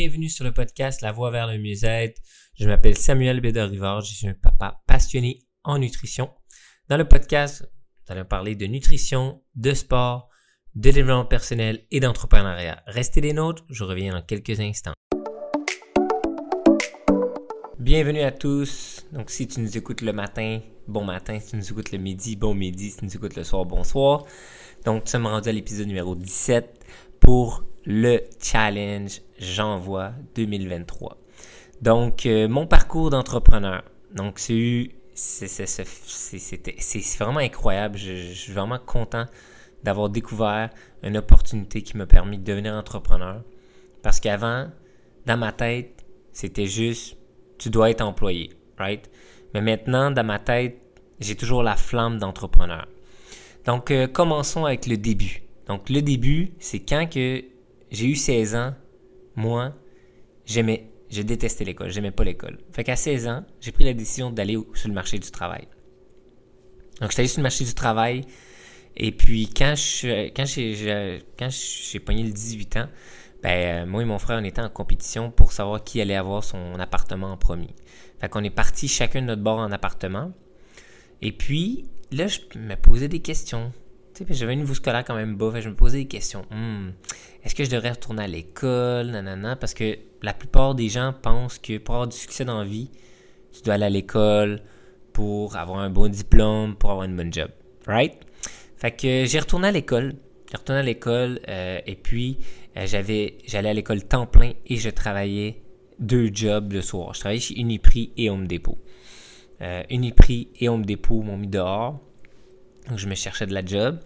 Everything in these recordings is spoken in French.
Bienvenue sur le podcast La Voie vers le mieux-être. Je m'appelle Samuel Bédard-Rivard. Je suis un papa passionné en nutrition. Dans le podcast, nous allons parler de nutrition, de sport, de développement personnel et d'entrepreneuriat. Restez des nôtres, je reviens dans quelques instants. Bienvenue à tous. Donc, si tu nous écoutes le matin, bon matin. Si tu nous écoutes le midi, bon midi. Si tu nous écoutes le soir, bonsoir. Donc, nous sommes rendus à l'épisode numéro 17 pour le challenge J'envoie 2023. Donc, euh, mon parcours d'entrepreneur. Donc, c'est c'est vraiment incroyable. Je, je, suis vraiment content d'avoir découvert une opportunité qui m'a permis de devenir entrepreneur. Parce qu'avant, dans ma tête, c'était juste, tu dois être employé, right? Mais maintenant, dans ma tête, j'ai toujours la flamme d'entrepreneur. Donc, euh, commençons avec le début. Donc, le début, c'est quand que j'ai eu 16 ans, moi, j'aimais, je détestais l'école, j'aimais pas l'école. Fait qu'à 16 ans, j'ai pris la décision d'aller sur le marché du travail. Donc, j'étais allé sur le marché du travail, et puis quand je, quand j'ai, quand pogné le 18 ans, ben, euh, moi et mon frère, on était en compétition pour savoir qui allait avoir son appartement en premier. Fait qu'on est parti chacun de notre bord en appartement. Et puis, là, je me posais des questions. J'avais une niveau scolaire quand même bas, je me posais des questions. Hmm, est-ce que je devrais retourner à l'école, nanana, parce que la plupart des gens pensent que pour avoir du succès dans la vie, tu dois aller à l'école pour avoir un bon diplôme, pour avoir une bonne job, right? Fait que j'ai retourné à l'école, j'ai retourné à l'école euh, et puis euh, j'avais, j'allais à l'école temps plein et je travaillais deux jobs le soir. Je travaillais chez Uniprix et Home Depot. Euh, Uniprix et Home Depot m'ont mis dehors donc, je me cherchais de la job.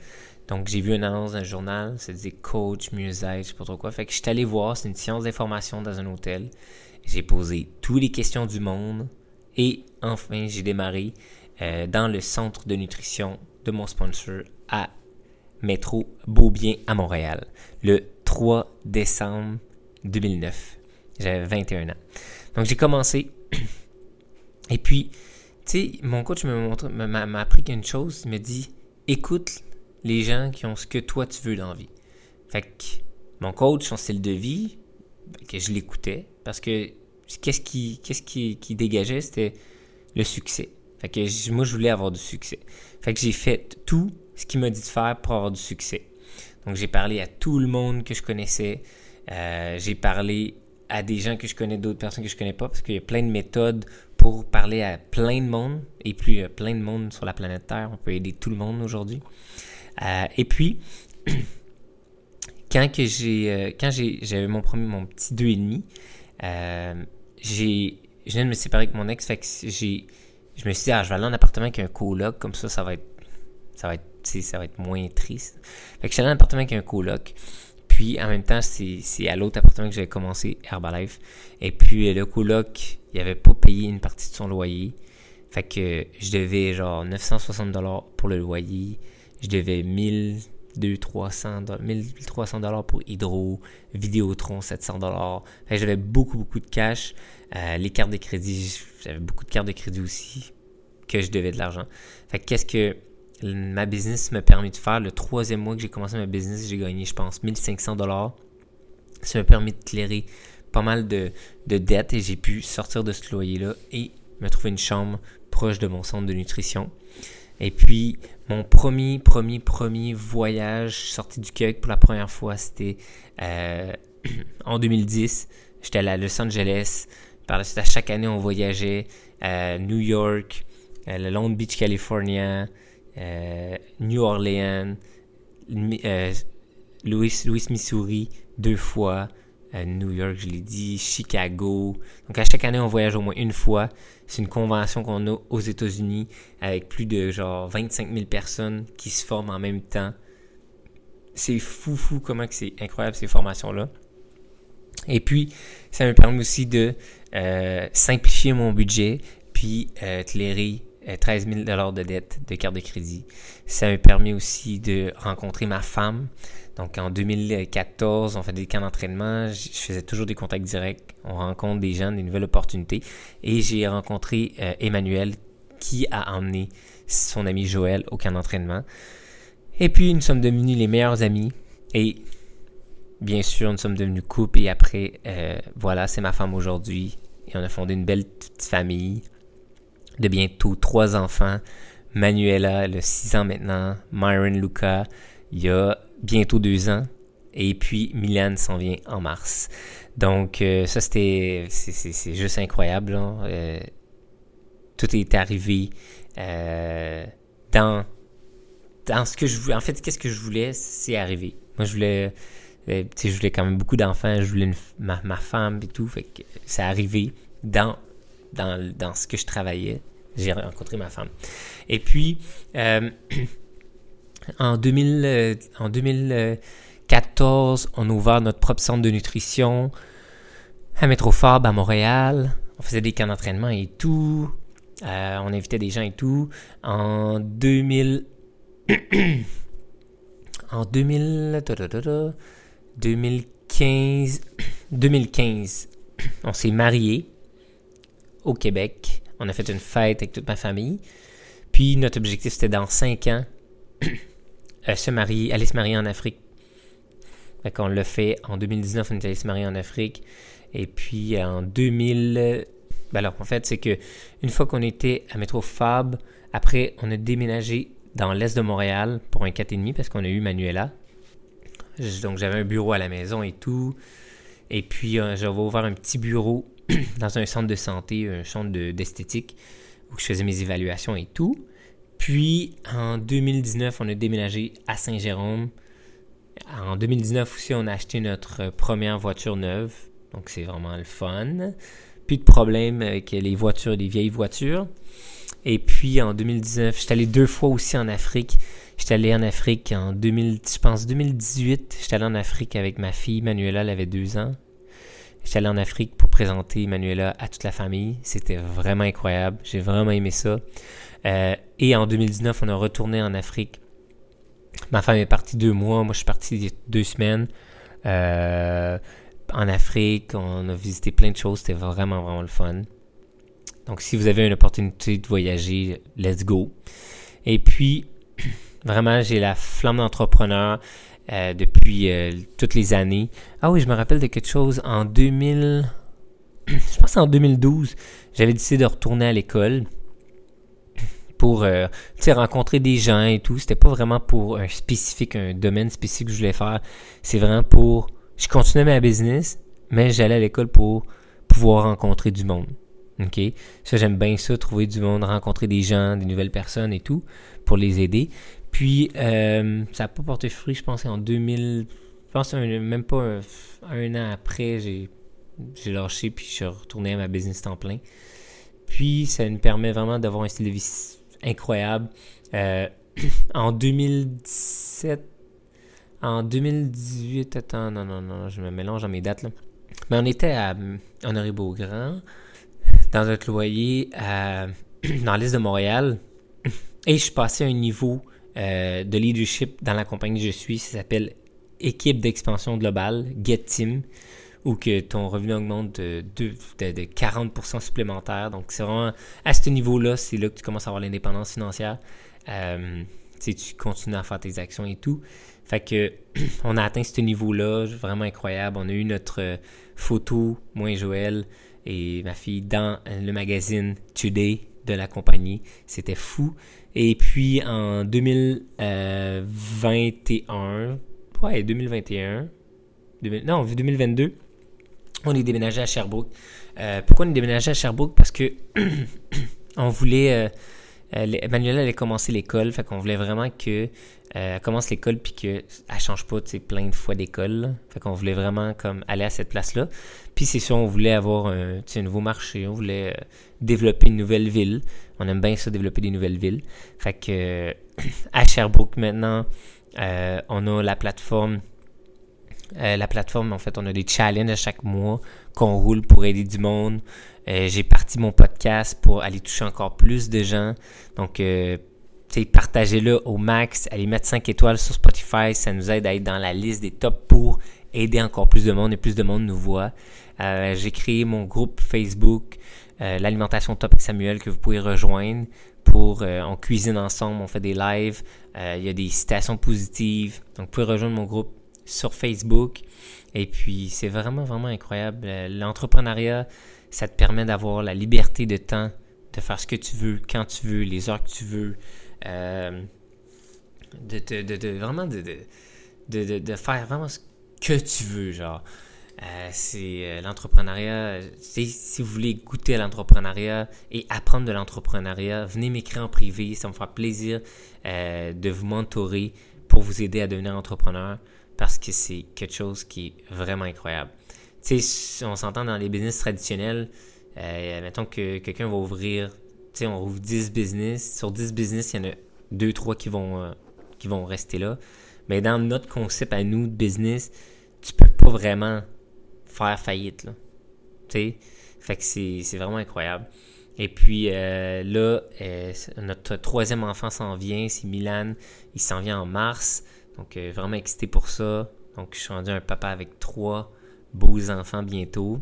Donc, j'ai vu une annonce dans un journal, ça disait coach, mieux-être, je sais pas trop quoi. Fait que je suis allé voir, c'est une science d'information dans un hôtel. J'ai posé toutes les questions du monde et enfin, j'ai démarré euh, dans le centre de nutrition de mon sponsor à Métro Beaubien à Montréal le 3 décembre 2009. J'avais 21 ans. Donc, j'ai commencé. Et puis, sais, mon coach m'a appris qu'une chose, il me dit écoute les gens qui ont ce que toi tu veux dans la vie. Fait que mon coach, son style de vie, que je l'écoutais, parce que qu'est-ce qui dégageait, c'était le succès. Fait que moi, je voulais avoir du succès. Fait que j'ai fait tout ce qu'il m'a dit de faire pour avoir du succès. Donc, j'ai parlé à tout le monde que je connaissais. Euh, j'ai parlé à des gens que je connais, d'autres personnes que je connais pas, parce qu'il y a plein de méthodes pour parler à plein de monde, et puis plein de monde sur la planète Terre. On peut aider tout le monde aujourd'hui. Euh, et puis, quand que j'ai, euh, quand j'avais mon premier, mon petit deux et demi, euh, j'ai, je viens de me séparer avec mon ex, fait que j'ai, je me suis dit, ah, je vais aller en appartement avec un coloc, comme ça, ça va être, ça va être, ça va être moins triste. Fait que allé en appartement avec un coloc. Puis en même temps, c'est à l'autre appartement que j'avais commencé, Herbalife. Et puis euh, le coloc, il avait pas payé une partie de son loyer. Fait que je devais genre 960 dollars pour le loyer. Je devais 1200 1300 dollars pour Hydro, Vidéotron 700 dollars. J'avais beaucoup beaucoup de cash. Euh, les cartes de crédit, j'avais beaucoup de cartes de crédit aussi que je devais de l'argent. Fait que qu'est-ce que ma business m'a permis de faire. Le troisième mois que j'ai commencé ma business, j'ai gagné, je pense, 1500 dollars. Ça m'a permis de clairer pas mal de, dettes et j'ai pu sortir de ce loyer-là et me trouver une chambre proche de mon centre de nutrition. Et puis, mon premier, premier, premier voyage sorti du Québec pour la première fois, c'était euh, en 2010. J'étais à Los Angeles. Par la suite, à chaque année, on voyageait à New York, à Long Beach, California, euh, New Orleans, euh, Louis, Louis, Missouri deux fois, euh, New York, je l'ai dit, Chicago. Donc à chaque année, on voyage au moins une fois. C'est une convention qu'on a aux États-Unis avec plus de genre 25 000 personnes qui se forment en même temps. C'est fou, fou comment c'est incroyable ces formations-là. Et puis, ça me permet aussi de simplifier mon budget, puis euh, clairer 13 000 de dette de carte de crédit. Ça m'a permis aussi de rencontrer ma femme. Donc en 2014, on fait des camps d'entraînement. Je faisais toujours des contacts directs. On rencontre des gens, des nouvelles opportunités. Et j'ai rencontré euh, Emmanuel qui a emmené son ami Joël au camp d'entraînement. Et puis nous sommes devenus les meilleurs amis. Et bien sûr, nous sommes devenus couple et après, euh, voilà, c'est ma femme aujourd'hui. Et on a fondé une belle petite famille de bientôt trois enfants. Manuela, elle a six ans maintenant. Myron Luca, il y a bientôt deux ans. Et puis Milan s'en vient en mars. Donc euh, ça c'était c'est juste incroyable. Euh, tout est arrivé euh, dans dans ce que je voulais. En fait, qu'est-ce que je voulais, c'est arrivé. Moi, je voulais, je voulais quand même beaucoup d'enfants. Je voulais ma, ma, femme et tout. Fait que c'est arrivé dans, dans, dans ce que je travaillais. J'ai rencontré ma femme. Et puis, en 2000, en 2000 14, on a ouvert notre propre centre de nutrition à Métrofarb à Montréal. On faisait des camps d'entraînement et tout. Euh, on invitait des gens et tout. En 2000... en 2000... 2015... 2015, on s'est mariés au Québec. On a fait une fête avec toute ma famille. Puis notre objectif, c'était dans 5 ans, euh, se marier, aller se marier en Afrique fait on l'a fait en 2019, on est allé se marier en Afrique. Et puis en 2000. Ben alors, en fait, c'est que une fois qu'on était à Métro Fab, après, on a déménagé dans l'est de Montréal pour un 4,5 parce qu'on a eu Manuela. Donc, j'avais un bureau à la maison et tout. Et puis, euh, j'avais ouvert un petit bureau dans un centre de santé, un centre d'esthétique, où je faisais mes évaluations et tout. Puis, en 2019, on a déménagé à Saint-Jérôme en 2019 aussi, on a acheté notre première voiture neuve. Donc, c'est vraiment le fun. Plus de problème avec les voitures, les vieilles voitures. Et puis, en 2019, j'étais allé deux fois aussi en Afrique. J'étais allé en Afrique en 2000, je pense 2018. J'étais allé en Afrique avec ma fille, Manuela, elle avait deux ans. J'étais allé en Afrique pour présenter Manuela à toute la famille. C'était vraiment incroyable. J'ai vraiment aimé ça. Euh, et en 2019, on a retourné en Afrique Ma femme est partie deux mois, moi je suis parti deux semaines. Euh, en Afrique, on a visité plein de choses, c'était vraiment, vraiment le fun. Donc si vous avez une opportunité de voyager, let's go. Et puis, vraiment, j'ai la flamme d'entrepreneur euh, depuis euh, toutes les années. Ah oui, je me rappelle de quelque chose. En 2000, je pense en 2012, j'avais décidé de retourner à l'école pour euh, rencontrer des gens et tout. C'était pas vraiment pour un spécifique, un domaine spécifique que je voulais faire. C'est vraiment pour. Je continuais ma business, mais j'allais à l'école pour pouvoir rencontrer du monde. OK? Ça, j'aime bien ça, trouver du monde, rencontrer des gens, des nouvelles personnes et tout, pour les aider. Puis, euh, ça n'a pas porté fruit, je pense, en 2000. Je pense même pas un, an après, j'ai, lâché, puis je suis retourné à ma business temps plein. Puis, ça me permet vraiment d'avoir un style de vie incroyable. Euh, en 2017, en 2018, attends, non, non, non, je me mélange dans mes dates là. Mais on était à Honoré-Beaugrand, dans un loyer dans l'Est de Montréal, et je suis passé à un niveau euh, de leadership dans la compagnie que je suis, ça s'appelle Équipe d'expansion globale, Get Team ou que ton revenu augmente de, de, 40% supplémentaire. Donc, c'est vraiment à ce niveau-là, c'est là que tu commences à avoir l'indépendance financière. Euh, tu continues à faire tes actions et tout. Fait que on a atteint ce niveau-là, vraiment incroyable. On a eu notre euh, photo, moi et Joël et ma fille, dans le magazine Today de la compagnie. C'était fou. Et puis en 2021, ouais, 2021, non, 2022, on est déménagé à Sherbrooke. Euh, pourquoi on est déménagé à Sherbrooke? Parce que on voulait. Euh, euh allait commencer l'école, fait qu'on voulait vraiment que euh, commence l'école puis qu'elle change pas plein de fois d'école. Fait qu'on voulait vraiment comme aller à cette place-là. Puis c'est sûr, on voulait avoir un nouveau marché, on voulait développer une nouvelle ville. On aime bien ça, développer des nouvelles villes. Fait que à Sherbrooke maintenant, on a la plateforme euh, la plateforme, en fait, on a des challenges à chaque mois qu'on roule pour aider du monde. Euh, j'ai parti mon podcast pour aller toucher encore plus de gens. Donc, euh, partagez-le au max, allez mettre 5 étoiles sur Spotify, ça nous aide à être dans la liste des tops pour aider encore plus de monde et plus de monde nous voit. Euh, j'ai créé mon groupe Facebook, l'alimentation top avec Samuel, que vous pouvez rejoindre pour on cuisine ensemble, on fait des lives, il y a des citations positives. Donc, vous pouvez rejoindre mon groupe sur Facebook. Et puis, c'est vraiment, vraiment incroyable. L'entrepreneuriat, ça te permet d'avoir la liberté de temps, de faire ce que tu veux, quand tu veux, les heures que tu veux. Euh, de, de, de, vraiment de, de, de, faire vraiment ce que tu veux, genre. Euh, c'est euh, l'entrepreneuriat. Si vous voulez goûter à l'entrepreneuriat et apprendre de l'entrepreneuriat, venez m'écrire en privé. Ça me fera plaisir de vous mentorer pour vous aider à devenir entrepreneur parce que c'est quelque chose qui est vraiment incroyable. Tu sais, on s'entend dans les business traditionnels, euh, mettons que quelqu'un va ouvrir, tu sais, on ouvre 10 business. Sur 10 business, il y en a 2, 3 qui vont, euh, qui vont rester là. Mais dans notre concept à nous de business, tu peux pas vraiment faire faillite, là. Tu sais? Fait que c'est vraiment incroyable. Et puis euh, là, euh, notre troisième enfant s'en vient, c'est Milan. Il s'en vient en mars. Donc euh, vraiment excité pour ça. Donc je suis rendu un papa avec trois beaux enfants bientôt.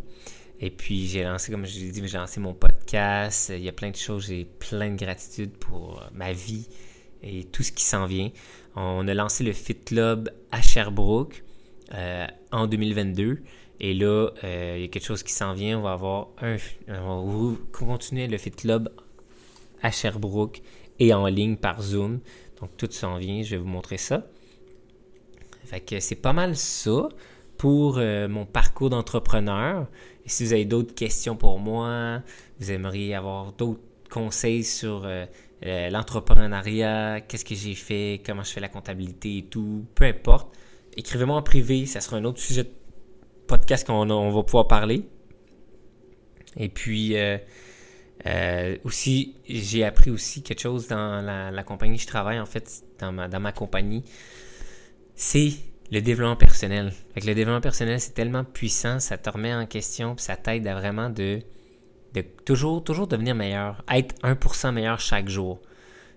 Et puis j'ai lancé, comme je l'ai dit, j'ai lancé mon podcast. Il y a plein de choses, j'ai plein de gratitude pour ma vie et tout ce qui s'en vient. On a lancé le Fit Club à Sherbrooke en 2022. Et là, euh, il y a quelque chose qui s'en vient. On va avoir un. On va continuer le Fit Club à Sherbrooke et en ligne par Zoom. Donc tout s'en vient. Je vais vous montrer ça. Fait que c'est pas mal ça pour euh, mon parcours d'entrepreneur. Et si vous avez d'autres questions pour moi, vous aimeriez avoir d'autres conseils sur euh, l'entrepreneuriat, qu'est-ce que j'ai fait, comment je fais la comptabilité et tout, peu importe, écrivez-moi en privé, ça sera un autre sujet de podcast qu'on on va pouvoir parler. Et puis euh, euh, aussi, j'ai appris aussi quelque chose dans la, compagnie que je travaille, en fait, dans ma, dans ma compagnie. C'est le développement personnel. le développement personnel, c'est tellement puissant, ça te remet en question, puis ça t'aide à vraiment de, de toujours, toujours devenir meilleur, être 1% meilleur chaque jour.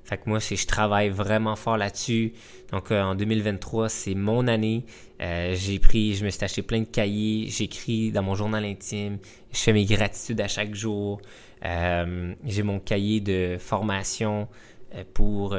Fait que moi, je travaille vraiment fort là-dessus. Donc, euh, en 2023, c'est mon année. Euh, j'ai pris, je me suis acheté plein de cahiers. J'écris dans mon journal intime. Je fais mes gratitudes à chaque jour. Euh, j'ai mon cahier de formation pour,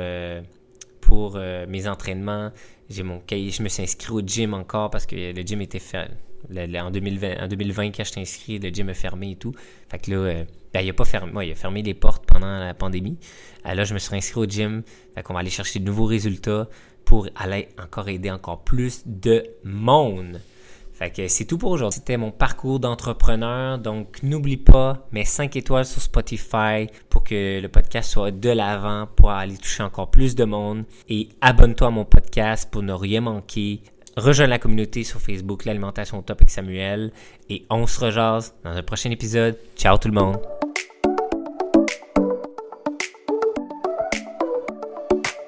pour mes entraînements. J'ai mon cahier. Je me suis inscrit au gym encore parce que le gym était fait. En, 2020, en 2020, quand je t'ai inscrit, le gym est fermé et tout. Fait que là, ben, il a pas fermé, il a fermé les portes pendant la pandémie. Euh, là, je me suis inscrit au gym. Fait qu'on va aller chercher de nouveaux résultats pour aller encore aider encore plus de monde. Fait que c'est tout pour aujourd'hui. C'était mon parcours d'entrepreneur. Donc, n'oublie pas mes 5 étoiles sur Spotify pour que le podcast soit de l'avant pour aller toucher encore plus de monde. Et abonne-toi à mon podcast pour ne rien manquer. Rejoins la communauté sur Facebook, l'alimentation top avec Samuel. Et on se rejase dans un prochain épisode. Ciao tout le monde.